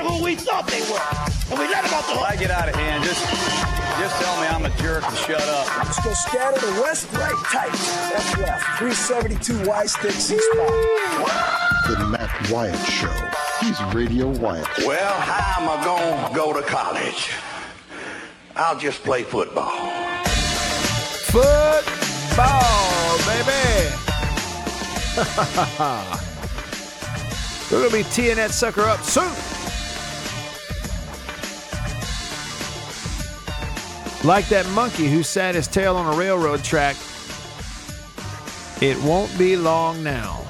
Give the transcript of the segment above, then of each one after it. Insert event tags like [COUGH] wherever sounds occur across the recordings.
They are who we thought they were. And we let them off the hook. I get out of hand, just just tell me I'm a jerk and shut up. Let's go scatter the west, right, tight. Left, left. 372 Y stick, C spot. The Matt Wyatt Show. He's Radio Wyatt. Well, how am I going to go to college? I'll just play football. Football, baby. [LAUGHS] We're going to be teeing that sucker up soon. Like that monkey who sat his tail on a railroad track. It won't be long now.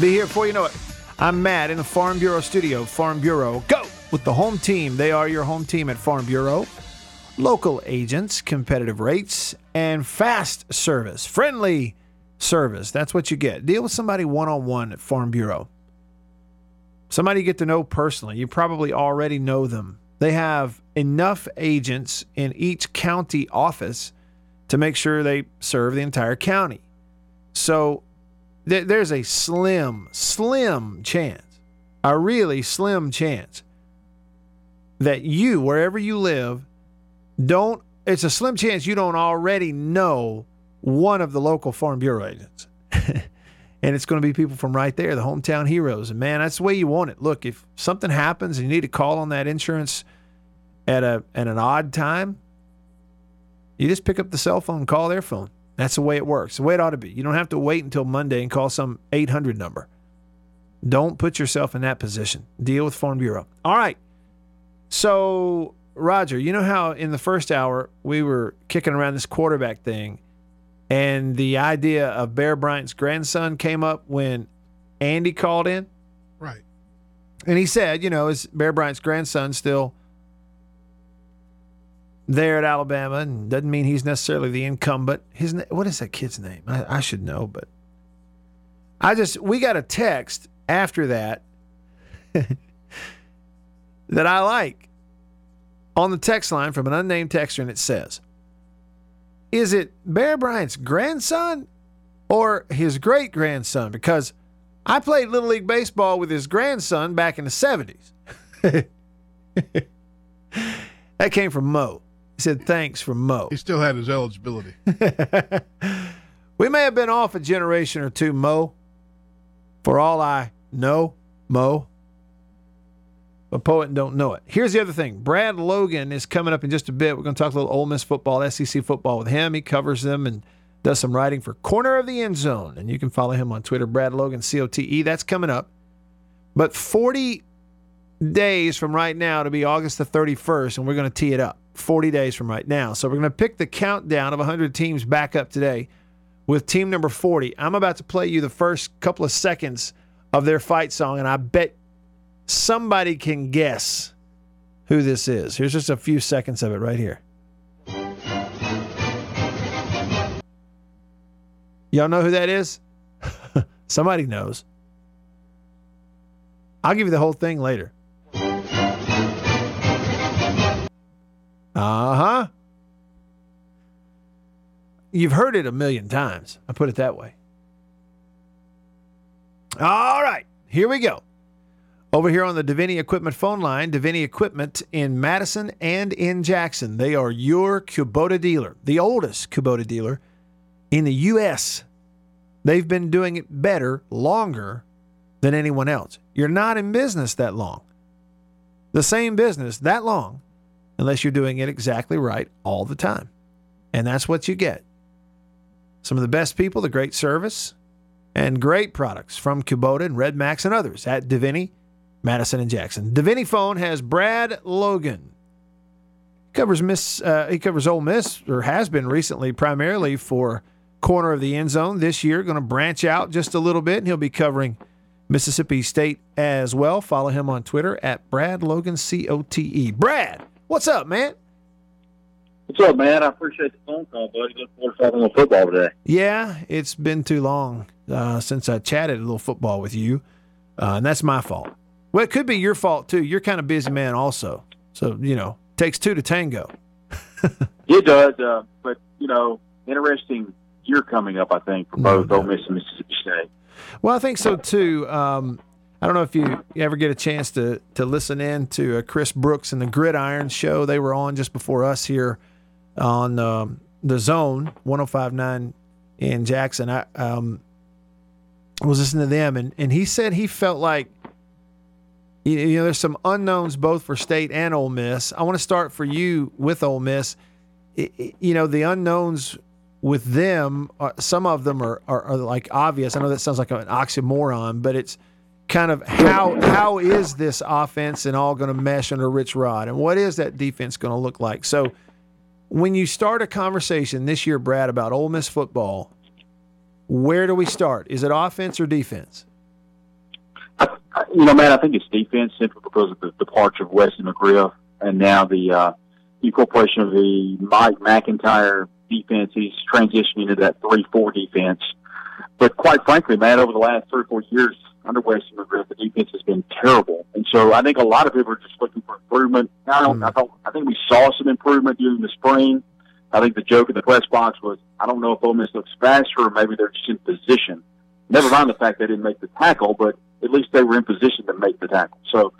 Be here before you know it. I'm Matt in the Farm Bureau studio. Farm Bureau, go with the home team. They are your home team at Farm Bureau. Local agents, competitive rates, and fast service, friendly service. That's what you get. Deal with somebody one on one at Farm Bureau. Somebody you get to know personally. You probably already know them. They have enough agents in each county office to make sure they serve the entire county. So th- there's a slim, slim chance, a really slim chance that you, wherever you live, don't, it's a slim chance you don't already know one of the local Farm Bureau agents. [LAUGHS] and it's going to be people from right there, the hometown heroes. And man, that's the way you want it. Look, if something happens and you need to call on that insurance at a at an odd time, you just pick up the cell phone, call their phone. That's the way it works. The way it ought to be. You don't have to wait until Monday and call some 800 number. Don't put yourself in that position. Deal with Farm Bureau. All right. So, Roger, you know how in the first hour we were kicking around this quarterback thing, and the idea of Bear Bryant's grandson came up when Andy called in? Right. And he said, you know, is Bear Bryant's grandson still there at Alabama? And doesn't mean he's necessarily the incumbent. His what is that kid's name? I, I should know, but I just we got a text after that [LAUGHS] that I like on the text line from an unnamed texter, and it says, "Is it Bear Bryant's grandson or his great grandson?" Because I played Little League Baseball with his grandson back in the 70s. [LAUGHS] that came from Mo. He said, thanks from Mo. He still had his eligibility. [LAUGHS] we may have been off a generation or two, Mo. For all I know, Mo. But poet don't know it. Here's the other thing. Brad Logan is coming up in just a bit. We're going to talk a little Ole Miss football, SEC football with him. He covers them and does some writing for Corner of the End Zone. And you can follow him on Twitter, Brad Logan, C O T E. That's coming up. But 40 days from right now to be August the 31st, and we're going to tee it up 40 days from right now. So we're going to pick the countdown of 100 teams back up today with team number 40. I'm about to play you the first couple of seconds of their fight song, and I bet somebody can guess who this is. Here's just a few seconds of it right here. Y'all know who that is? [LAUGHS] Somebody knows. I'll give you the whole thing later. Uh huh. You've heard it a million times. I put it that way. All right, here we go. Over here on the Davini Equipment phone line, Davini Equipment in Madison and in Jackson. They are your Kubota dealer, the oldest Kubota dealer in the U.S. They've been doing it better, longer than anyone else. You're not in business that long. The same business that long, unless you're doing it exactly right all the time. And that's what you get. Some of the best people, the great service, and great products from Kubota and Red Max and others at Davini, Madison and Jackson. Davini phone has Brad Logan. Covers Miss. Uh, he covers Ole Miss, or has been recently, primarily for corner of the end zone. This year, going to branch out just a little bit, and he'll be covering Mississippi State as well. Follow him on Twitter at Brad Logan C O T E. Brad, what's up, man? What's up, man? I appreciate the phone call, buddy. Look forward to talking a little football today. Yeah, it's been too long uh, since I chatted a little football with you, uh, and that's my fault. Well, it could be your fault too. You're kind of busy man, also. So you know, takes two to tango. [LAUGHS] It does, uh, but you know, interesting year coming up. I think for both Ole Miss and Mississippi State. Well, I think so too. Um, I don't know if you, you ever get a chance to to listen in to uh, Chris Brooks and the Gridiron Show. They were on just before us here on um, the Zone 105.9 in Jackson. I um, was listening to them, and and he said he felt like you know there's some unknowns both for State and Ole Miss. I want to start for you with Ole Miss. I- I- you know the unknowns with them. Uh, some of them are, are are like obvious. I know that sounds like an oxymoron, but it's kind of how how is this offense and all going to mesh under Rich Rod, and what is that defense going to look like? So when you start a conversation this year, Brad, about Ole Miss football, where do we start? Is it offense or defense? You know, man, I think it's defense simply because of the departure of Wesley McGriff and now the uh, incorporation of the Mike MacIntyre defense. He's transitioning to that three-four defense. But quite frankly, man, over the last three or four years under Wesley McGriff, the defense has been terrible. And so I think a lot of people are just looking for improvement. I don't. I thought. I think we saw some improvement during the spring. I think the joke in the press box was, I don't know if Ole Miss looks faster or maybe they're just in position. Never mind the fact they didn't make the tackle, but at least they were in position to make the tackle. So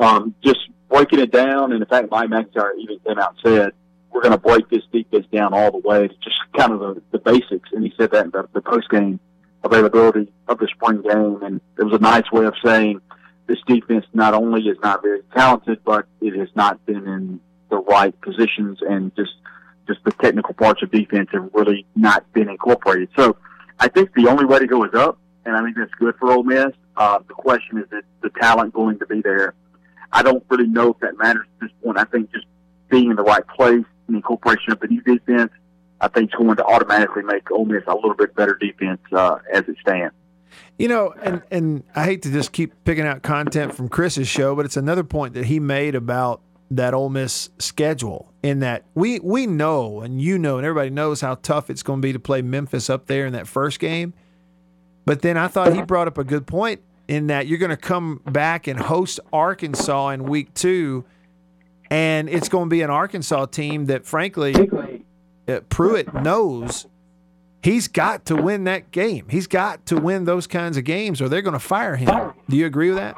um, just breaking it down, and in fact, Mike MacIntyre even came out and said, we're going to break this defense down all the way to just kind of the, the basics. And he said that in the, the post-game availability of the spring game. And it was a nice way of saying this defense not only is not very talented, but it has not been in the right positions and just just the technical parts of defense have really not been incorporated. So I think the only way to go is up, and I think that's good for Ole Miss. Uh, the question is, is the talent going to be there? I don't really know if that matters at this point. I think just being in the right place and incorporation of the new defense, I think is going to automatically make Ole Miss a little bit better defense uh, as it stands. You know, and and I hate to just keep picking out content from Chris's show, but it's another point that he made about that Ole Miss schedule. In that we we know and you know and everybody knows how tough it's going to be to play Memphis up there in that first game. But then I thought he brought up a good point in that you're going to come back and host Arkansas in week two, and it's going to be an Arkansas team that, frankly, Pruitt knows he's got to win that game. He's got to win those kinds of games, or they're going to fire him. Do you agree with that?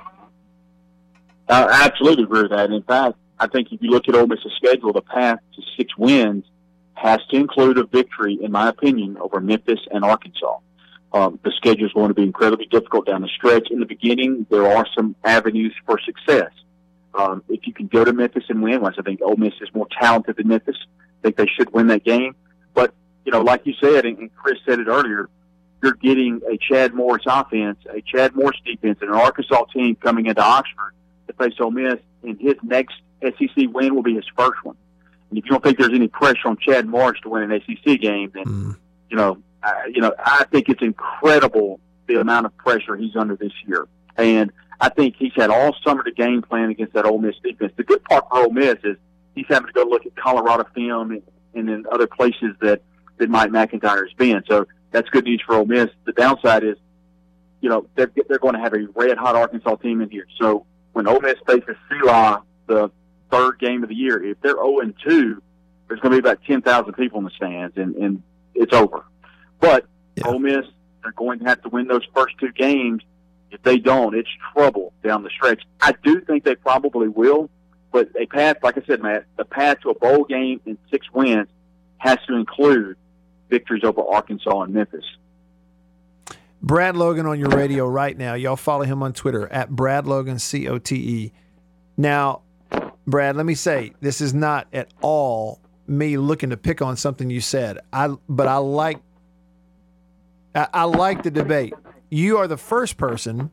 I absolutely agree with that. In fact, I think if you look at Ole Miss's schedule, the path to six wins has to include a victory, in my opinion, over Memphis and Arkansas. Um, the schedule is going to be incredibly difficult down the stretch. In the beginning, there are some avenues for success. Um, if you can go to Memphis and win, which I think Ole Miss is more talented than Memphis, think they should win that game. But you know, like you said, and, Chris said it earlier, you're getting a Chad Morris offense, a Chad Morris defense, and an Arkansas team coming into Oxford to face Ole Miss, and his next SEC win will be his first one. And if you don't think there's any pressure on Chad Morris to win an SEC game, then hmm. you know, I, you know, I think it's incredible the amount of pressure he's under this year, and I think he's had all summer to game plan against that Ole Miss defense. The good part for Ole Miss is he's having to go look at Colorado film and, and in other places that that Mike MacIntyre has been. So that's good news for Ole Miss. The downside is, you know, they're they're going to have a red hot Arkansas team in here. So when Ole Miss faces Selah the third game of the year, if they're 0 and 2, there's going to be about 10,000 people in the stands, and, and it's over. But Ole Miss, they're going to have to win those first two games. If they don't, it's trouble down the stretch. I do think they probably will, but a path, like I said, Matt, the path to a bowl game and six wins has to include victories over Arkansas and Memphis. Brad Logan on your radio right now. Y'all follow him on Twitter at Brad Logan C O T E. Now, Brad, let me say this is not at all me looking to pick on something you said. I but I like I, I like the debate. You are the first person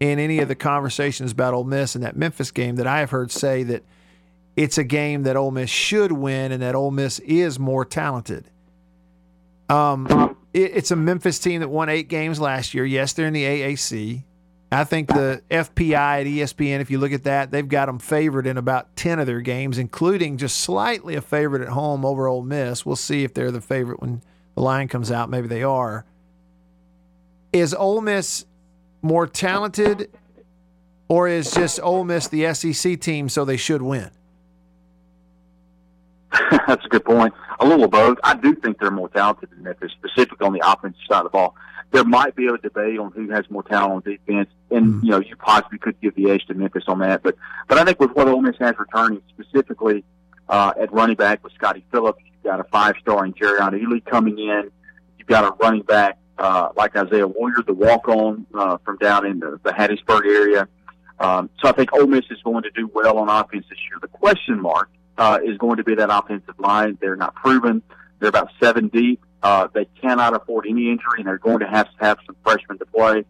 in any of the conversations about Ole Miss and that Memphis game that I have heard say that it's a game that Ole Miss should win and that Ole Miss is more talented. Um, it, it's a Memphis team that won eight games last year. Yes, they're in the AAC. I think the FPI at ESPN, if you look at that, they've got them favored in about 10 of their games, including just slightly a favorite at home over Ole Miss. We'll see if they're the favorite when the line comes out. Maybe they are. Is Ole Miss more talented, or is just Ole Miss the SEC team, so they should win? [LAUGHS] That's a good point. A little of both. I do think they're more talented than Memphis, specifically on the offensive side of the ball. There might be a debate on who has more talent on defense, and you know you possibly could give the edge to Memphis on that. But but I think with what Ole Miss has returning, specifically uh, at running back with Scotty Phillips, you've got a five-star in Jerrion Ealy coming in. You've got a running back uh, like Isaiah Woullard, the walk-on uh, from down in the, the Hattiesburg area. Um, so I think Ole Miss is going to do well on offense this year. The question mark uh, is going to be that offensive line. They're not proven. They're about seven deep. Uh, they cannot afford any injury, and they're going to have to have some freshmen to play.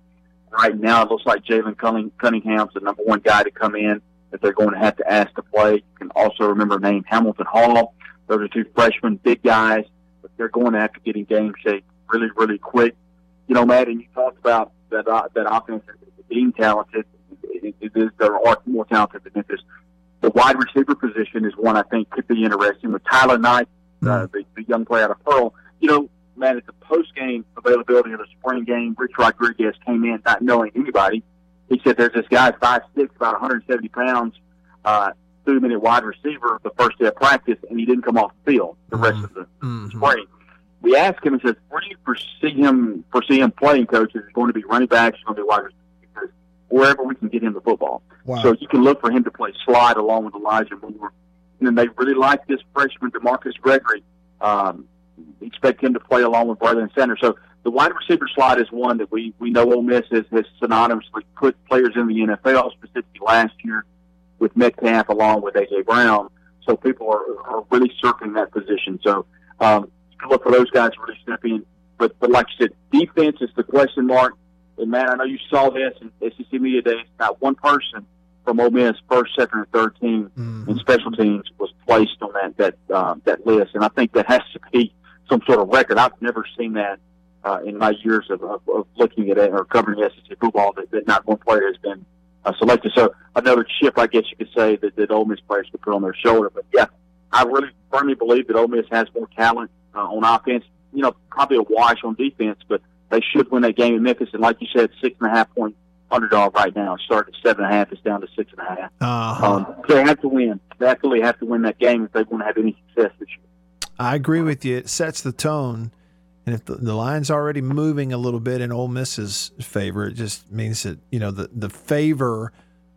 Right now, it looks like Jalen Cunning- Cunningham's the number one guy to come in that they're going to have to ask to play. You can also remember name Hamilton Hall. Those are two freshmen, big guys, but they're going to have to get in game shape really, really quick. You know, Matt, and you talked about that uh, that offense being talented. It, it is there are more talented than Memphis. The wide receiver position is one I think could be interesting with Tylan Knight, uh, the, the young player out of Pearl. You know, man, at the post game availability of the spring game, Rich Rodriguez came in not knowing anybody. He said there's this guy five six, about 170 pounds, uh, two minute wide receiver the first day of practice, and he didn't come off the field the rest of the spring. We asked him and said, "Where do you foresee him foresee him playing, coach? Is going to be running backs? Is going to be wide receivers? Because wherever we can get him the football. Wow. So you can look for him to play slide along with Elijah Moore. And then they really like this freshman, Demarcus Gregory. Um, expect him to play along with Braylon Sanders. So the wide receiver slot is one that we, we know Ole Miss has, has synonymously put players in the NFL, specifically last year with Metcalf along with A.J. Brown. So people are, are really circling that position. So um, can look for those guys to really step in. But, but like you said, defense is the question mark. And man, I know you saw this in SEC Media Days. Not one person from Ole Miss, first, second, or third team in special teams was placed on that that uh, that list, and I think that has to be some sort of record. I've never seen that uh, in my years of, of, of looking at it or covering SEC football that, that not one player has been uh, selected. So another chip, I guess you could say, that, that Ole Miss players could put on their shoulder. But yeah, I really firmly believe that Ole Miss has more talent uh, on offense. You know, probably a wash on defense, but they should win that game in Memphis. And like you said, six and a half point underdog right now. It started at seven and a half. It's down to six and a half. Uh-huh. Um, they have to win. They absolutely have to win that game if they want to have any success this year. I agree with you. It sets the tone. And if the, the line's already moving a little bit in Ole Miss's favor, it just means that, you know, the, the favor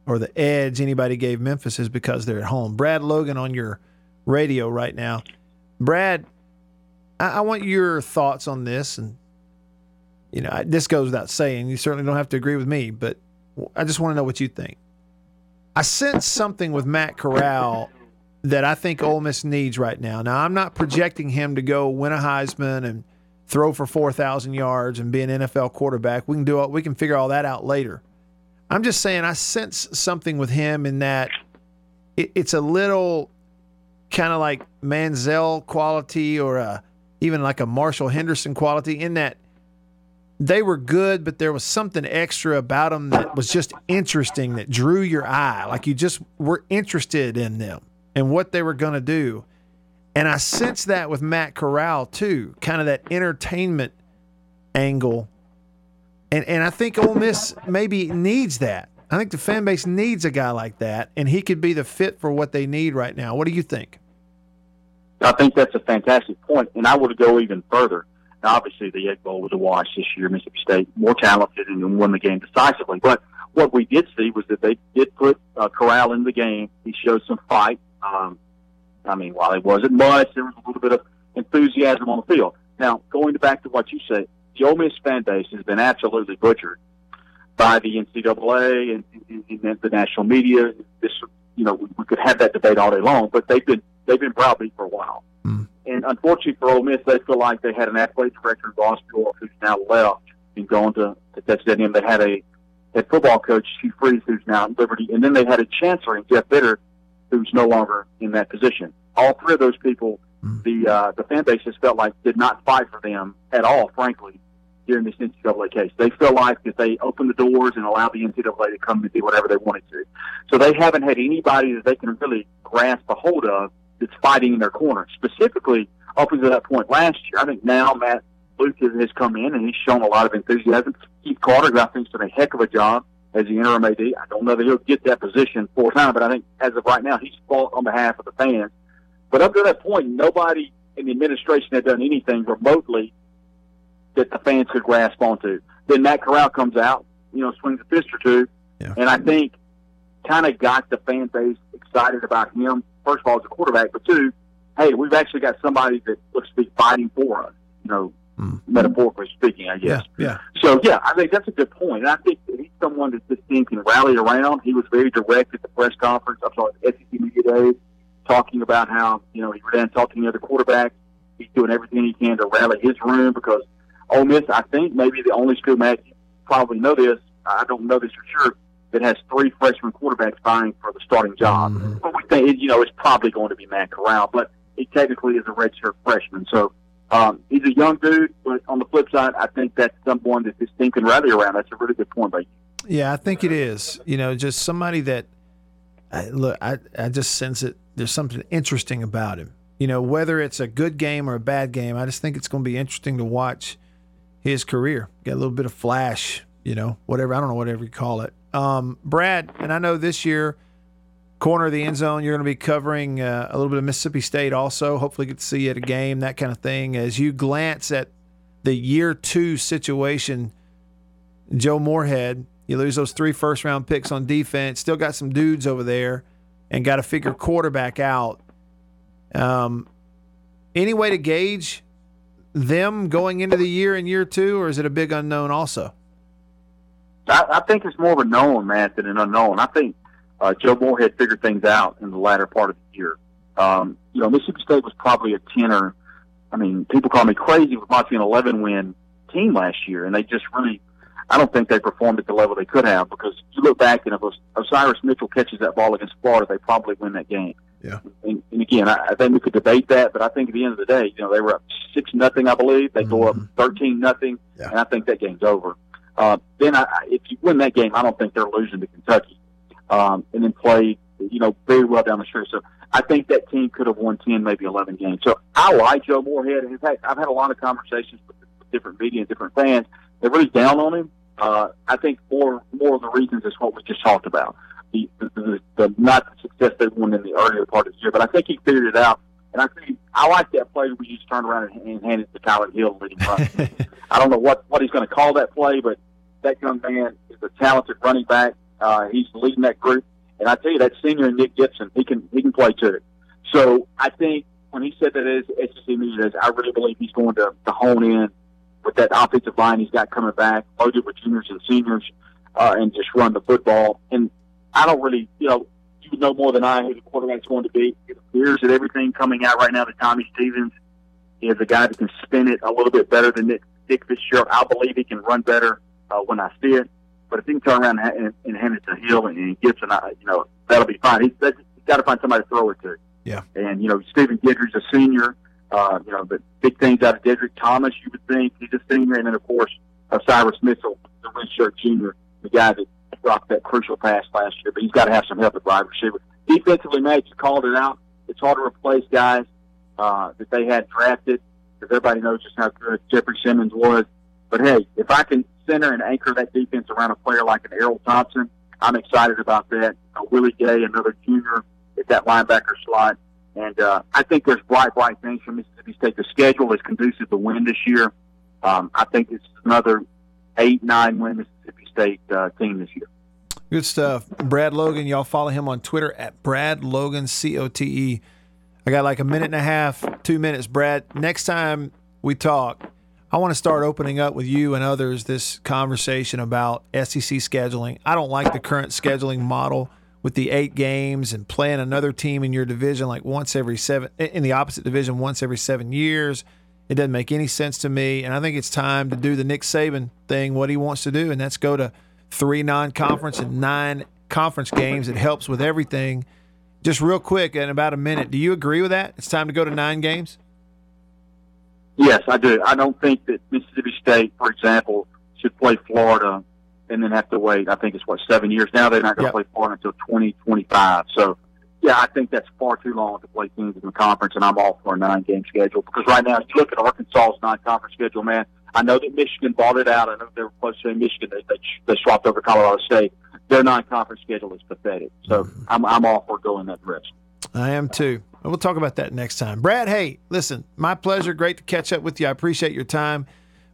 or the edge anybody gave Memphis is because they're at home. Brad Logan on your radio right now. Brad, I, I want your thoughts on this. And, you know, this goes without saying. You certainly don't have to agree with me, but I just want to know what you think. I sense something with Matt Corral that I think Ole Miss needs right now. Now, I'm not projecting him to go win a Heisman and throw for 4,000 yards and be an NFL quarterback. We can do it. We can figure all that out later. I'm just saying I sense something with him in that it, it's a little kind of like Manziel quality or a, even like a Marshall Henderson quality in that they were good, but there was something extra about them that was just interesting that drew your eye. Like you just were interested in them and what they were going to do. And I sense that with Matt Corral too, kind of that entertainment angle. And and I think Ole Miss maybe needs that. I think the fan base needs a guy like that, and he could be the fit for what they need right now. What do you think? I think that's a fantastic point, and I would go even further. Now, obviously, the Egg Bowl was a wash this year. Mississippi State more talented and won the game decisively. But what we did see was that they did put uh, Corral in the game. He showed some fight. Um, I mean, while it wasn't much, there was a little bit of enthusiasm on the field. Now, going back to what you said, the Ole Miss fan base has been absolutely butchered by the NCAA and, and, and the national media. This, you know, we, we could have that debate all day long, but they've been they've been browbeat for a while. And unfortunately for Ole Miss, they feel like they had an athletic director in Ross Bjork who's now left and gone to, to Texas A&M. They had a head football coach, Hugh Freeze, who's now at Liberty, and then they had a chancellor in Jeff Vitter, who's no longer in that position. All three of those people, the uh, the fan base has felt like did not fight for them at all, frankly, during this NCAA case. They feel like that they open the doors and allow the NCAA to come and do whatever they wanted to. So they haven't had anybody that they can really grasp a hold of that's fighting in their corner. Specifically, up until that point last year, I think now Matt Lucas has come in and he's shown a lot of enthusiasm. Keith Carter, I think, has done a heck of a job as the interim AD. I don't know that he'll get that position full time, but I think as of right now, he's fought on behalf of the fans. But up to that point, nobody in the administration had done anything remotely that the fans could grasp onto. Then Matt Corral comes out, you know, swings a fist or two, Yeah. and I think kind of got the fan base excited about him. First of all, as a quarterback, but two, hey, we've actually got somebody that looks to be fighting for us. You know, hmm. metaphorically speaking, I guess. Yeah. So yeah, I think that's a good point. And I think that he's someone that this team can rally around. He was very direct at the press conference. I saw at SEC Media Days talking about how, you know, he ran talking to the other quarterbacks. He's doing everything he can to rally his room because Ole Miss, I think, maybe the only school, Matt, you probably know this. I don't know this for sure, that has three freshman quarterbacks vying for the starting job. But we think, you know, it's probably going to be Matt Corral, but he technically is a redshirt freshman. So um, he's a young dude, but on the flip side, I think that's someone that this team can rally around. That's a really good point by you. Yeah, I think it is. You know, just somebody that I, look. I I just sense it. There's something interesting about him. You know, whether it's a good game or a bad game, I just think it's going to be interesting to watch his career. Get a little bit of flash. You know, whatever. I don't know whatever you call it. Um, Brad, and I know this year, corner of the end zone, you're going to be covering uh, a little bit of Mississippi State also. Hopefully, get to see you at a game, that kind of thing. As you glance at the year two situation, Joe Moorhead, you lose those three first round picks on defense, still got some dudes over there, and got to figure quarterback out. Um, any way to gauge them going into the year in year two, or is it a big unknown also? I, I think it's more of a known, Matt, than an unknown. I think uh, Joe Moorhead figured things out in the latter part of the year. Um, you know, Mississippi State was probably a 10 or, I mean, people call me crazy with Monty an 11 win team last year, and they just really, I don't think they performed at the level they could have because you look back and if Osiris Mitchell catches that ball against Florida, they probably win that game. Yeah. And, and again, I, I think we could debate that, but I think at the end of the day, you know, they were up six nothing, I believe. They go up thirteen nothing, and I think that game's over. Uh, then, I, if you win that game, I don't think they're losing to Kentucky, um, and then play, you know, very well down the stretch. So I think that team could have won ten, maybe eleven games. So I like Joe Moorhead. In fact, I've had a lot of conversations with, different media and different fans. They're really down on him. Uh, I think more more of the reasons is what we just talked about. The, the, the, the not the success they won in the earlier part of the year, but I think he figured it out. And I think I like that play where you just turn around and, and hand it to Kylan Hill and let him run. [LAUGHS] I don't know what what he's going to call that play, but that young man is a talented running back. Uh, he's leading that group, and I tell you, that senior Nick Gibson, he can he can play too. So I think when he said that as SEC media, I really believe he's going to, to hone in with that offensive line he's got coming back, loaded with juniors and seniors, uh, and just run the football. And I don't really, you know, you know more than I who the quarterback's going to be. It appears that everything coming out right now that Tommy Stevens is a guy that can spin it a little bit better than Nick, Dick Fitzgerald. I believe he can run better uh, when I see it. But if he can turn around and, and, and hand it to Hill and, and Gibson, I, you know, that'll be fine. He's, he's got to find somebody to throw it to. Yeah. And, you know, Stephen Guidry's a senior. Uh, you know, but big things out of Deddrick Thomas, you would think. He's a senior. And then, of course, uh, Osiris Mitchell, the redshirt junior, the guy that dropped that crucial pass last year. But he's got to have some help at wide receiver. Defensively, Matt, you called it out. It's hard to replace guys uh, that they had drafted because everybody knows just how good Jeffrey Simmons was. But hey, if I can center and anchor that defense around a player like an Errol Thompson, I'm excited about that. Willie Gay, another junior at that linebacker slot. And uh, I think there's bright, bright things for Mississippi State. The schedule is conducive to win this year. Um, I think it's another eight, nine win Mississippi State uh, team this year. Good stuff. Brad Logan, y'all follow him on Twitter at Brad Logan, C O T E. I got like a minute and a half, two minutes. Brad, next time we talk, I want to start opening up with you and others this conversation about SEC scheduling. I don't like the current scheduling model with the eight games and playing another team in your division like once every seven, in the opposite division once every seven years. It doesn't make any sense to me. And I think it's time to do the Nick Saban thing, what he wants to do, and that's go to three non conference and nine conference games. It helps with everything. Just real quick, in about a minute, do you agree with that? It's time to go to nine games? Yes, I do. I don't think that Mississippi State, for example, should play Florida and then have to wait. I think it's what seven years now. They're not going to Yep. play Florida until twenty twenty five. So, yeah, I think that's far too long to play teams in the conference, and I'm all for a nine game schedule because right now, if you look at Arkansas's non conference schedule, man. I know that Michigan bought it out. I know they were close to Michigan. They, they, they swapped over Colorado State. Their non conference schedule is pathetic. So, mm-hmm. I'm I'm all for going that direction. I am too. We'll talk about that next time. Brad, hey, listen, my pleasure. Great to catch up with you. I appreciate your time.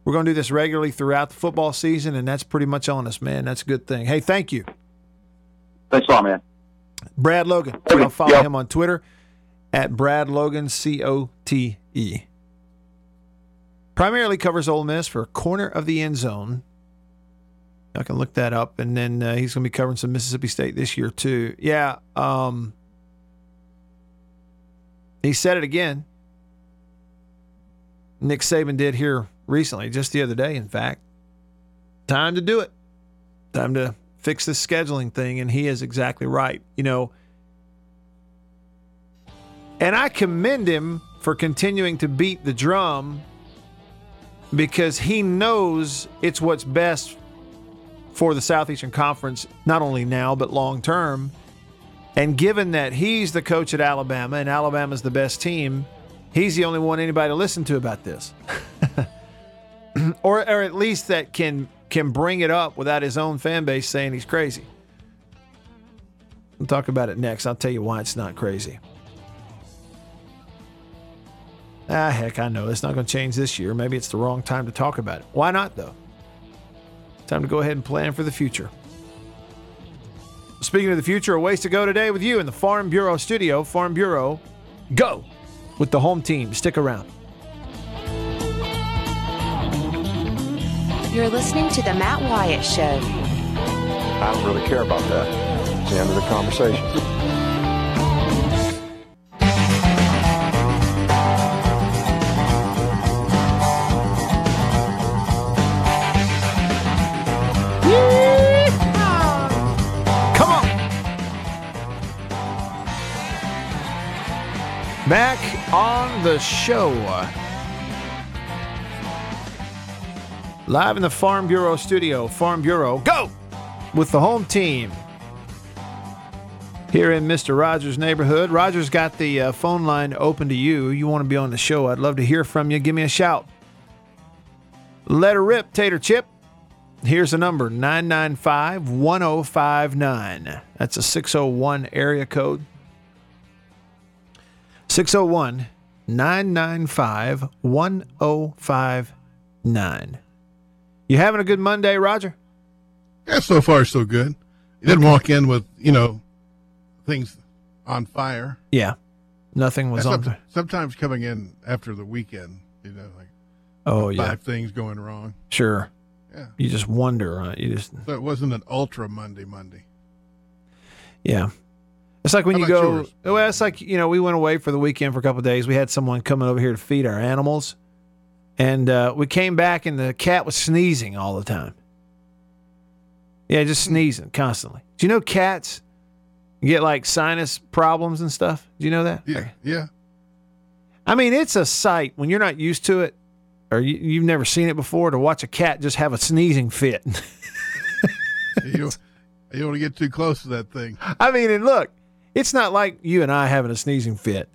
We're going to do this regularly throughout the football season, and that's pretty much on us, man. That's a good thing. Hey, thank you. Thanks a lot, man. Brad Logan. Okay, Y'all follow yep. him on Twitter at Brad Logan, C O T E. Primarily covers Ole Miss for corner of the end zone. I can look that up, and then uh, he's going to be covering some Mississippi State this year too. Yeah, um, he said it again. Nick Saban did here recently, just the other day, in fact. Time to do it. Time to fix this scheduling thing, and he is exactly right. You know, and I commend him for continuing to beat the drum because he knows it's what's best for the Southeastern Conference, not only now, but long term. And given that he's the coach at Alabama and Alabama's the best team, he's the only one anybody to listen to about this. [LAUGHS] or, or at least that can can bring it up without his own fan base saying he's crazy. We'll talk about it next. I'll tell you why it's not crazy. Ah, heck, I know it's not going to change this year. Maybe it's the wrong time to talk about it. Why not, though? Time to go ahead and plan for the future. Speaking of the future, a ways to go today with you in the Farm Bureau studio. Farm Bureau, go with the home team. Stick around. You're listening to The Matt Wyatt Show. I don't really care about that. It's the end of the conversation. Back on the show. Live in the Farm Bureau studio. Farm Bureau, go! With the home team. Here in Mr. Rogers' neighborhood. Rogers got the uh, phone line open to you. You want to be on the show. I'd love to hear from you. Give me a shout. Let her rip, Tater Chip. Here's the number 995 1059. That's a 601 area code. 601 995 1059. You having a good Monday, Roger? Yeah, so far so good. You didn't walk in with you know things on fire. Yeah. Nothing was And on. some- sometimes coming in after the weekend, you know, like Oh, five yeah. things going wrong. Sure. Yeah. You just wonder, right? You just, So it wasn't an ultra Monday Monday. yeah. It's like when How you go, yours? well, it's like, you know, we went away for the weekend for a couple of days. We had someone coming over here to feed our animals. And uh, we came back and the cat was sneezing all the time. Yeah, just sneezing constantly. Do you know cats get like sinus problems and stuff? Do you know that? Yeah, yeah. I mean, it's a sight when you're not used to it or you, you've never seen it before to watch a cat just have a sneezing fit. You, [LAUGHS] you don't want to get too close to that thing. I mean, and look, it's not like you and I having a sneezing fit.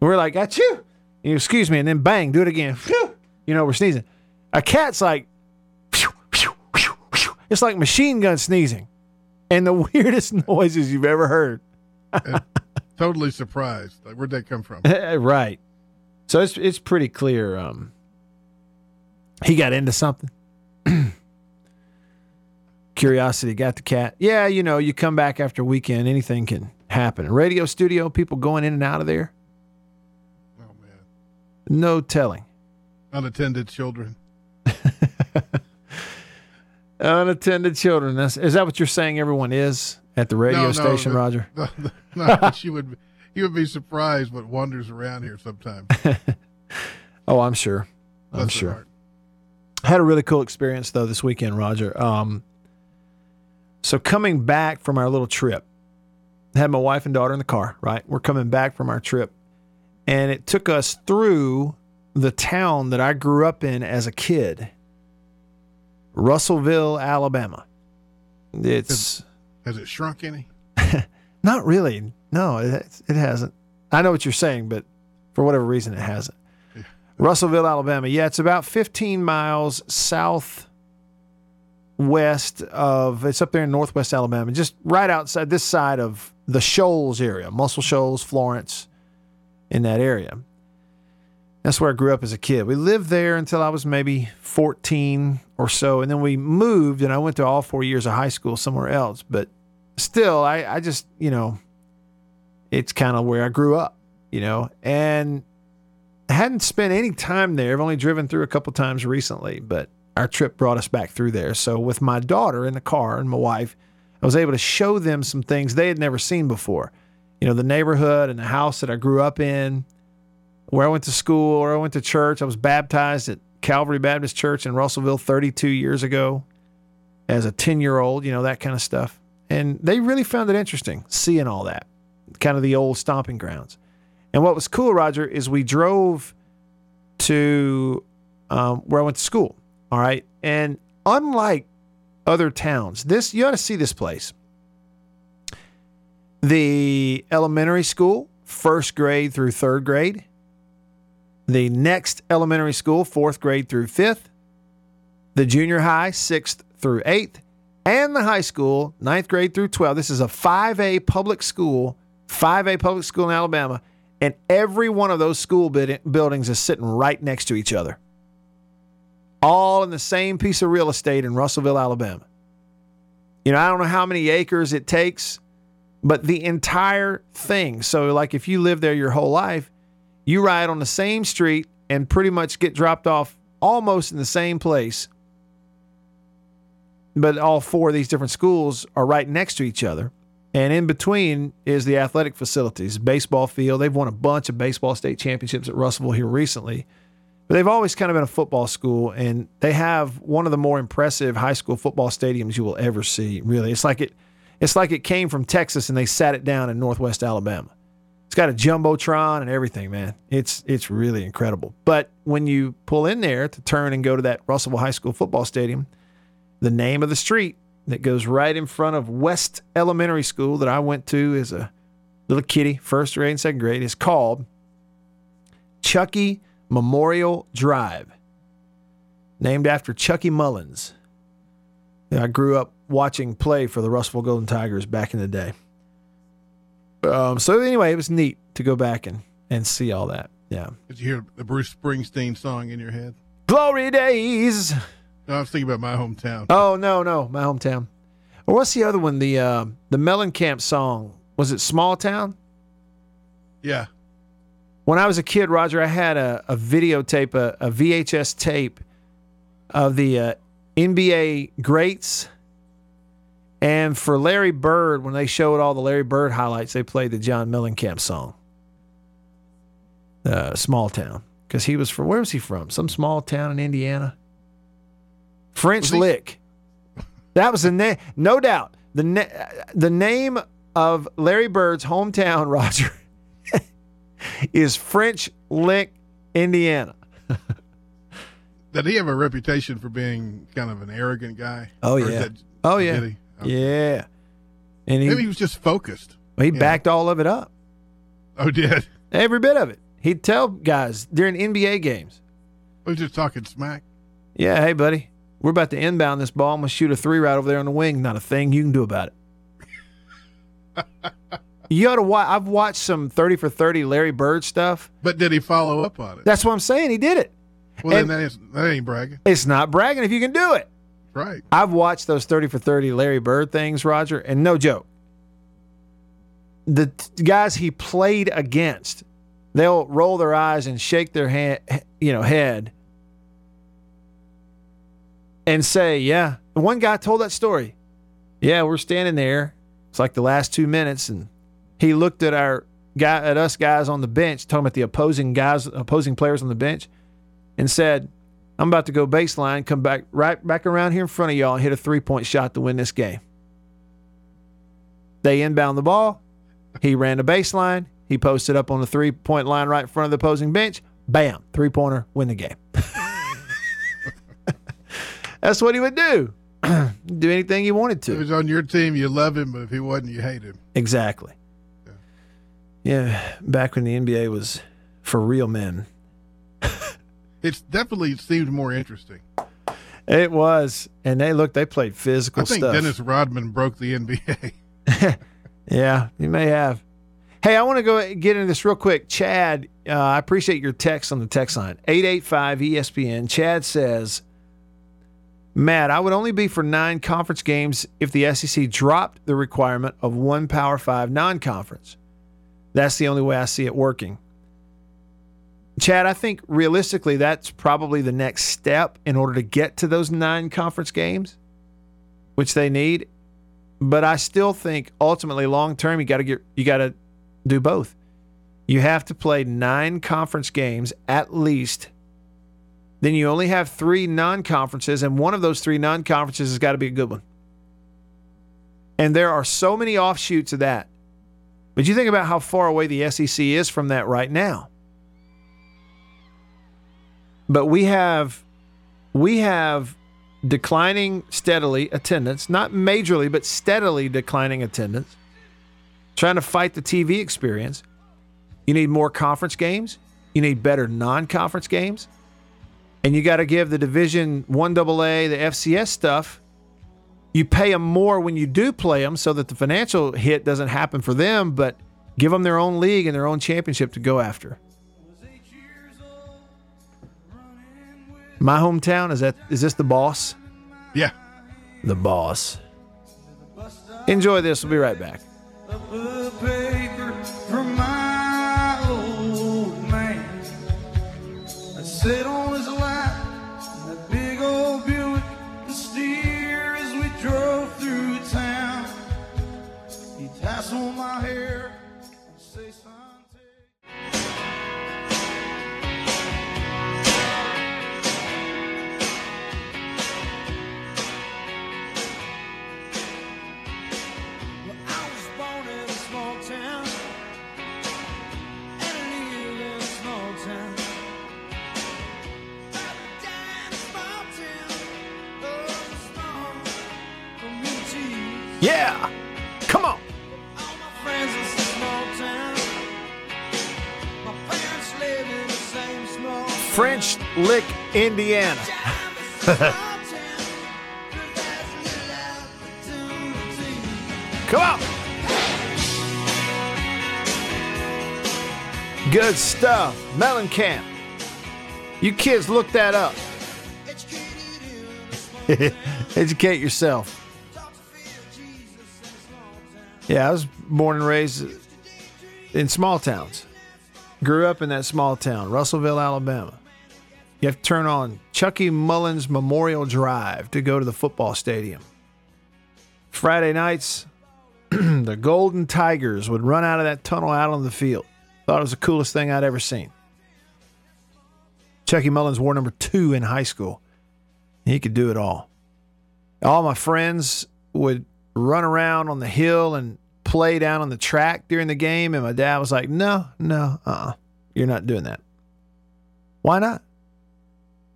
We're like, achoo, you excuse me, and then bang, do it again. You know, we're sneezing. A cat's like, it's like machine gun sneezing, and the [LAUGHS] weirdest noises you've ever heard. Eh, totally surprised. Like, where'd that come from? [LAUGHS] Eh, right. So it's it's pretty clear. Um, he got into something. [CLEARS THROAT] Curiosity got the cat. Yeah, you know, you come back after a weekend, anything can happen. Radio studio, people going in and out of there. Oh man, No telling. unattended children. [LAUGHS] Unattended children. That's, is that what you're saying? Everyone is at the radio No, no, station, the- Roger. [LAUGHS] No, no, you would you would be surprised what wanders around here sometimes. [LAUGHS] Oh, I'm sure. I'm sure. I had a really cool experience though this weekend, Roger. Um, so coming back from our little trip, had my wife and daughter in the car. Right, we're coming back from our trip, and it took us through the town that I grew up in as a kid, Russellville, Alabama. It's Has it shrunk any? [LAUGHS] not really. No, it, it hasn't. I know what you're saying, but for whatever reason, it hasn't. Russellville, Alabama. Yeah, it's about 15 miles south west of it's up there in northwest Alabama, just right outside this side of the Shoals area, Muscle Shoals, Florence, in that area. That's where I grew up as a kid. We lived there until I was maybe 14 or so, and then we moved, and I went to all four years of high school somewhere else. But still, I, I just, you know, it's kind of where I grew up, you know, and I hadn't spent any time there. I've only driven through a couple times recently, but our trip brought us back through there. So with my daughter in the car and my wife, I was able to show them some things they had never seen before. You know, the neighborhood and the house that I grew up in, where I went to school, where I went to church. I was baptized at Calvary Baptist Church in Russellville 32 years ago as a 10 year old, you know, that kind of stuff. And they really found it interesting seeing all that, kind of the old stomping grounds. And what was cool, Roger, is we drove to um, where I went to school. All right. And unlike other towns, this, you ought to see this place. The elementary school, first grade through third grade. The next elementary school, fourth grade through fifth. The junior high, sixth through eighth. And the high school, ninth grade through 12. This is a 5A public school, 5A public school in Alabama. And every one of those school buildings is sitting right next to each other all in the same piece of real estate in Russellville, Alabama. You know, I don't know how many acres it takes, but the entire thing. So, like if you live there your whole life, you ride on the same street and pretty much get dropped off almost in the same place. But all four of these different schools are right next to each other. And in between is the athletic facilities, baseball field. They've won a bunch of baseball state championships at Russellville here recently. But they've always kind of been a football school, and they have one of the more impressive high school football stadiums you will ever see. Really, it's like it, it's like it came from Texas and they sat it down in Northwest Alabama. It's got a jumbotron and everything, man. It's it's really incredible. But when you pull in there to turn and go to that Russellville High School football stadium, the name of the street that goes right in front of West Elementary School that I went to as a little kitty, first grade and second grade, is called Chucky Memorial Drive, named after Chucky Mullins. I grew up watching play for the Russellville Golden Tigers back in the day. Um, so anyway, it was neat to go back and, and see all that. Yeah. Did you hear the Bruce Springsteen song in your head? Glory days. No, I was thinking about my hometown. Oh no, no, my hometown. Or what's the other one? The uh, the Mellencamp song. Was it Small Town? Yeah. When I was a kid, Roger, I had a, a videotape, a, a VHS tape of the uh, NBA greats. And for Larry Bird, when they showed all the Larry Bird highlights, they played the John Mellencamp song, uh, Small Town. Because he was from, where was he from? Some small town in Indiana? French Lick. That was the name, no doubt. The, na- the name of Larry Bird's hometown, [LAUGHS] Roger, is French Lick, Indiana. [LAUGHS] Did he have a reputation for being kind of an arrogant guy? Oh yeah. that- oh yeah. he? Yeah. And he, Maybe he was just focused. he backed all of it up. Oh, did. Every bit of it. He'd tell guys during NBA games, He was just talking smack. "Yeah, hey buddy, we're about to inbound this ball. I'm gonna shoot a three right over there on the wing. Not a thing you can do about it." [LAUGHS] you ought to watch. I've watched some thirty for thirty Larry Bird stuff. But did he follow up on it? That's what I'm saying. He did it. Well, and- then that, is, that ain't bragging. It's not bragging if you can do it. Right. I've watched those 30 for 30 Larry Bird things, Roger, and no joke. The t- guys he played against, they'll roll their eyes and shake their hand, you know, head and say, "Yeah." One guy told that story. Yeah, we're standing there. It's like the last 2 minutes and he looked at our guy at us guys on the bench, talking about the opposing guys, opposing players on the bench and said, I'm about to go baseline, come back right back around here in front of y'all and hit a three point shot to win this game. They inbound the ball. He ran the baseline. He posted up on the three point line right in front of the opposing bench, Bam, three pointer, win the game. [LAUGHS] That's what he would do. [CLEARS THROAT] do anything he wanted to. If to. he's on your team, you love him, but if he wasn't, you hate him. Exactly. Yeah, back when the NBA was for real men. [LAUGHS] It's definitely seemed more interesting. It was, and they look. They played physical. I think stuff. Dennis Rodman broke the NBA. [LAUGHS] Yeah, you may have. Hey, I want to go get into this real quick. Chad, uh, I appreciate your text on the text line 885 ESPN. Chad says, Matt, I would only be for nine conference games if the SEC dropped the requirement of one Power Five non conference. That's the only way I see it working. Chad, I think realistically, that's probably the next step in order to get to those nine conference games, which they need but I still think ultimately long term you got to get you got to do both. You have to play 9 conference games at least. Then you only have 3 non-conferences and one of those 3 non-conferences has got to be a good one. And there are so many offshoots of that. But you think about how far away the SEC is from that right now. But we have we have declining steadily attendance, not majorly, but steadily declining attendance, trying to fight the TV experience. You need more conference games. You need better non conference games. And you got to give the Division 1AA, the FCS stuff, you pay them more when you do play them so that the financial hit doesn't happen for them, but give them their own league and their own championship to go after. My hometown is that is this the boss? Yeah. The boss. Enjoy this. We'll be right back. Lick, Indiana. [LAUGHS] Come on. Good stuff. Mellencamp. You kids look that up. [LAUGHS] Educate yourself. Yeah, I was born and raised in small towns. Grew up in that small town, Russellville, Alabama. You have to turn on Chucky Mullins Memorial Drive to go to the football stadium. Friday nights, [CLEARS THROAT] the Golden Tigers would run out of that tunnel out on the field. Thought it was the coolest thing I'd ever seen. Chucky Mullins wore number two in high school. He could do it all. All my friends would run around on the hill and play down on the track during the game, and my dad was like, "No, no, uh, uh you're not doing that." Why not?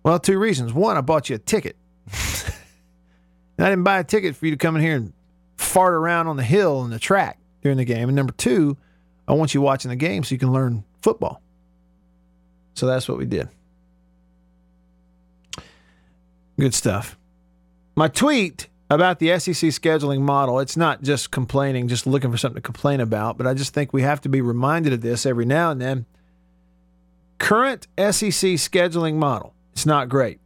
Well, two reasons. One, I bought you a ticket. [LAUGHS] I didn't buy a ticket for you to come in here and fart around on the hill and the track during the game. And number two, I want you watching the game so you can learn football. So that's what we did. Good stuff. My tweet about the SEC scheduling model, it's not just complaining, just looking for something to complain about, but I just think we have to be reminded of this every now and then. Current SEC scheduling model, it's not great.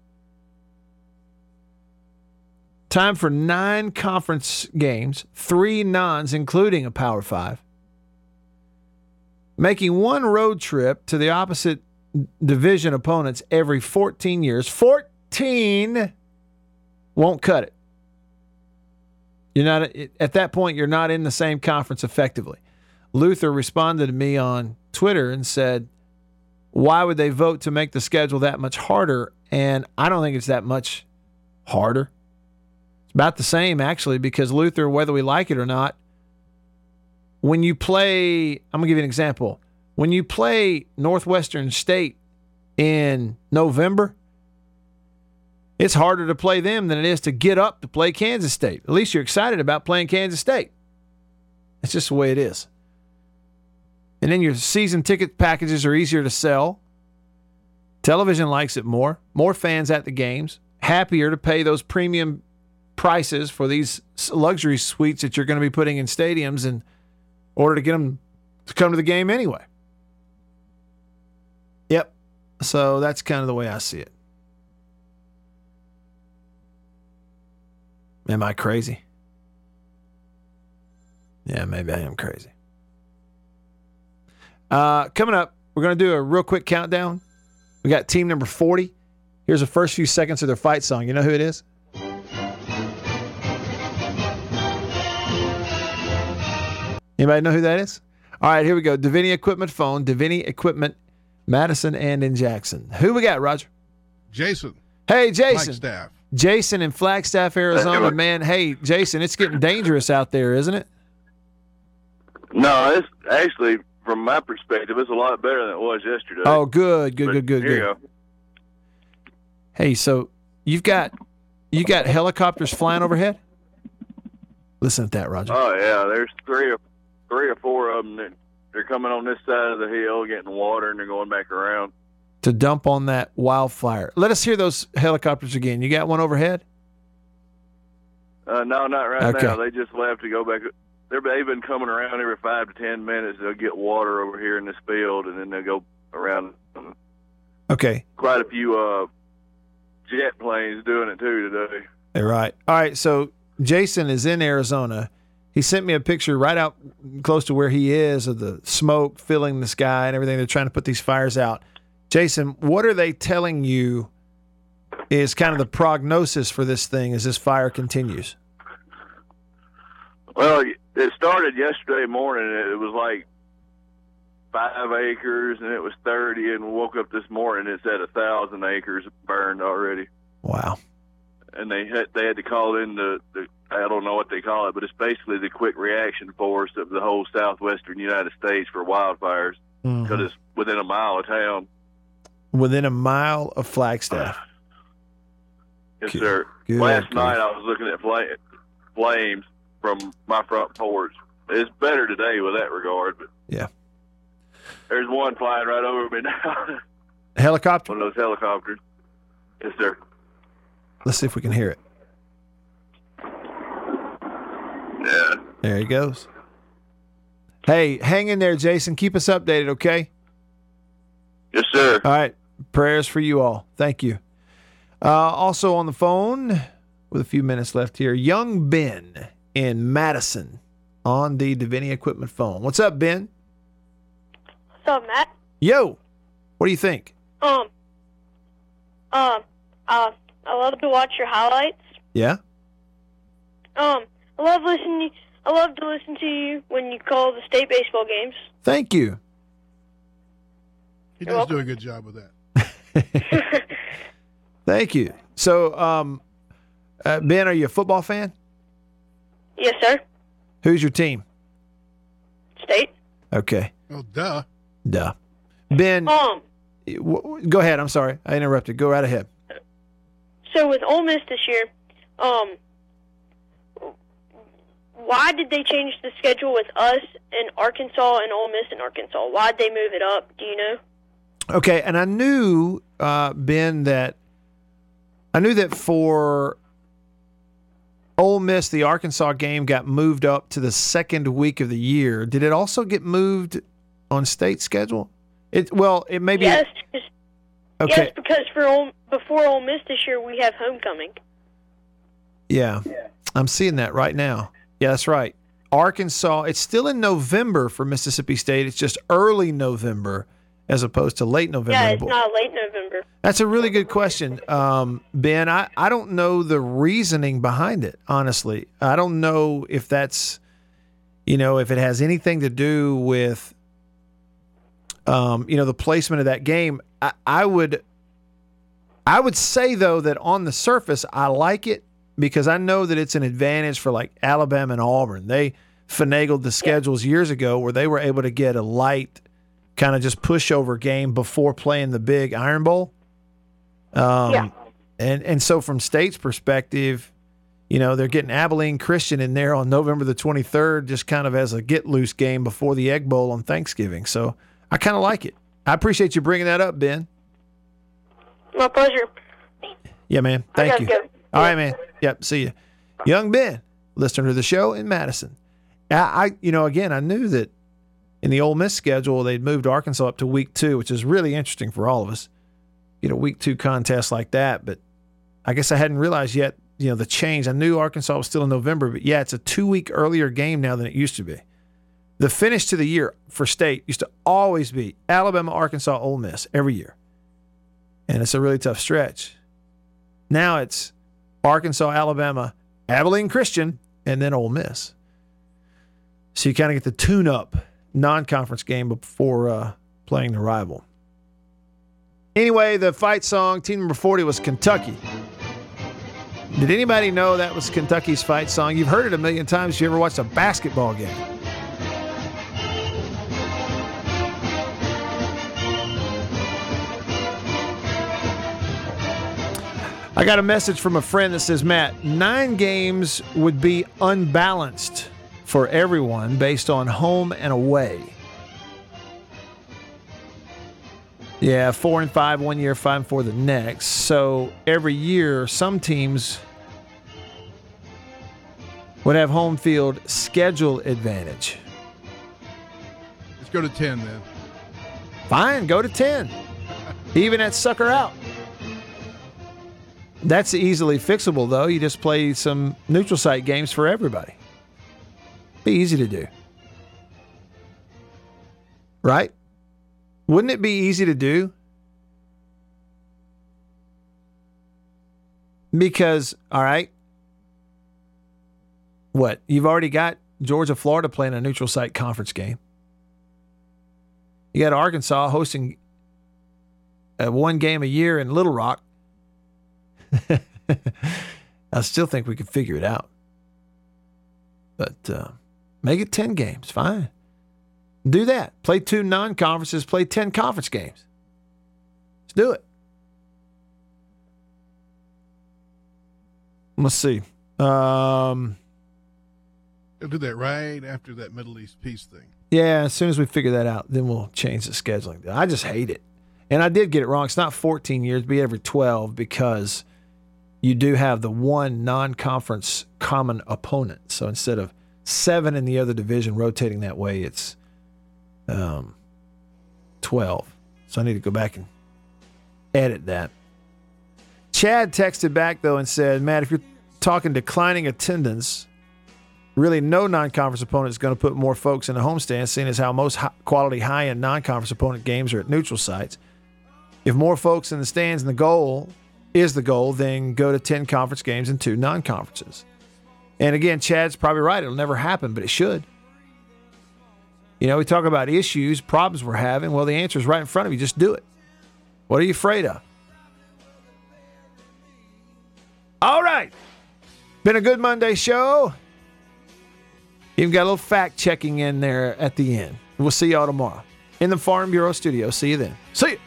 Time for nine conference games, three nons, including a Power Five. Making one road trip to the opposite division opponents every 14 years. 14 won't cut it. You're not at that point. You're not in the same conference effectively. Luther responded to me on Twitter and said, "Why would they vote to make the schedule that much harder?" And I don't think it's that much harder. It's about the same actually, because Luther, whether we like it or not, when you play, I'm gonna give you an example. When you play Northwestern State in November, it's harder to play them than it is to get up to play Kansas State. At least you're excited about playing Kansas State. It's just the way it is. And then your season ticket packages are easier to sell. Television likes it more. More fans at the games. Happier to pay those premium prices for these luxury suites that you're going to be putting in stadiums in order to get them to come to the game anyway. Yep. So that's kind of the way I see it. Am I crazy? Yeah, maybe I am crazy. Uh, coming up, we're going to do a real quick countdown. We got team number 40. Here's the first few seconds of their fight song. You know who it is? Anybody know who that is? All right, here we go. Davini Equipment phone, Davini Equipment, Madison and in Jackson. Who we got, Roger? Jason. Hey, Jason. Flagstaff. Jason in Flagstaff, Arizona. Man, hey, Jason, it's getting dangerous out there, isn't it? No, it's actually from my perspective, it's a lot better than it was yesterday. Oh, good, good, But good, good, good. Hey, so you've got you got helicopters flying overhead? Listen to that, Roger. Oh yeah, there's three or three or four of them that they're coming on this side of the hill, getting water, and they're going back around. to dump on that wildfire. Let us hear those helicopters again. You got one overhead? Uh, no, not right Okay. now. They just left to go back. They're, they've been coming around every five to ten minutes. They'll get water over here in this field, and then they'll go around. Okay. Quite a few uh, jet planes doing it too today. All right. All right. So Jason is in Arizona. He sent me a picture right out close to where he is of the smoke filling the sky and everything. They're trying to put these fires out. Jason, what are they telling you is kind of the prognosis for this thing as this fire continues? Well, it started yesterday morning. It was like five acres, and it was thirty. And we woke up this morning. It's at a thousand acres burned already. Wow. And they had they had to call in the, the I don't know what they call it, but it's basically the quick reaction force of the whole southwestern United States for wildfires because Mhm. it's within a mile of town. Within a mile of Flagstaff. [SIGHS] Yes, sir. good Last grief. night I was looking at fla- flames from my front porch. It's better today with that regard, but Yeah. there's one flying right over me now. [LAUGHS] Helicopter? one of those helicopters. Yes, sir. Let's see if we can hear it. Yeah. There he goes. Hey, hang in there, Jason. Keep us updated, okay? Yes, sir. All right. Prayers for you all. Thank you. Uh, also on the phone, with a few minutes left here, young Ben in Madison on the Divinity Equipment phone. What's up, Ben? What's up, Matt? Yo, what do you think? Um, um, uh, I love to watch your highlights. Yeah? Um, I love listening. I love to listen to you when you call the state baseball games. Thank you. He does do a good job with that. [LAUGHS] Thank you. So, um, uh, Ben, are you a football fan? Yes, sir. Who's your team? State. Okay. Oh, duh. Duh. Ben, Um, w- w- go ahead. I'm sorry. I interrupted. Go right ahead. so with Ole Miss this year, um, why did they change the schedule with us and Arkansas and Ole Miss in Arkansas? Why'd they move it up? Do you know? Okay, and I knew uh, Ben that I knew that for Ole Miss, the Arkansas game got moved up to the second week of the year. Did it also get moved on state schedule? It well, it maybe Yes, 'cause- okay. yes, because for Ole, before Ole Miss this year, we have homecoming. Yeah. I'm seeing that right now. Yeah, that's right. Arkansas, it's still in November for Mississippi State. It's just early November as opposed to late November. yeah, it's not late November. That's a really good question, um, Ben. I, I don't know the reasoning behind it, honestly. I don't know if that's, you know, if it has anything to do with, um, you know, the placement of that game. I, I would, I would say though that on the surface, I like it because I know that it's an advantage for like Alabama and Auburn. They finagled the schedules years ago where they were able to get a light kind of just pushover game before playing the big Iron Bowl. Um, Yeah. And and so from state's perspective, you know they're getting Abilene Christian in there on November the 23rd, just kind of as a get loose game before the Egg Bowl on Thanksgiving. So I kind of like it. I appreciate you bringing that up, Ben. My pleasure. Yeah, man. Thank you. go. All right, man. Yep. See you, young Ben, listener to the show in Madison. I, I, you know, again, I knew that in the Ole Miss schedule they'd moved Arkansas up to week two, which is really interesting for all of us. Get a week two contest like that, but I guess I hadn't realized yet. You know, the change. I knew Arkansas was still in November, but yeah, it's a two week earlier game now than it used to be. The finish to the year for state used to always be Alabama, Arkansas, Ole Miss every year, and it's a really tough stretch. Now it's Arkansas, Alabama, Abilene Christian, and then Ole Miss. So you kind of get the tune up non conference game before uh, playing the rival. Anyway, the fight song, team number 40, was Kentucky. Did anybody know that was Kentucky's fight song? You've heard it a million times you ever watched a basketball game. I got a message from a friend that says, Matt, nine games would be unbalanced for everyone based on home and away. Yeah, four and five one year, five and four the next. So every year, some teams would have home field schedule advantage. Let's go to 10 then. Fine, go to 10. [LAUGHS] Even at sucker out. That's easily fixable, though. You just play some neutral site games for everybody. Be easy to do. Right? Wouldn't it be easy to do? Because, all right, what? You've already got Georgia, Florida playing a neutral site conference game. You got Arkansas hosting uh, one game a year in Little Rock. [LAUGHS] I still think we could figure it out. But uh, make it 10 games. Fine. Do that. Play two non conferences, play 10 conference games. Let's do it. Let's see. Um, They'll do that right after that Middle East peace thing. yeah, as soon as we figure that out, then we'll change the scheduling. I just hate it. And I did get it wrong. It's not 14 years, be every 12 because you do have the one non conference common opponent. So instead of seven in the other division rotating that way, it's um, 12. So I need to go back and edit that. Chad texted back, though, and said, Matt, if you're talking declining attendance, really no non conference opponent is going to put more folks in the homestand, seeing as how most quality high end non conference opponent games are at neutral sites. If more folks in the stands and the goal is the goal, then go to 10 conference games and two non conferences. And again, Chad's probably right. It'll never happen, but it should. You know, we talk about issues, problems we're having. Well, the answer is right in front of you. Just do it. What are you afraid of? All right. Been a good Monday show. Even got a little fact checking in there at the end. We'll see y'all tomorrow in the Farm Bureau studio. See you then. See you.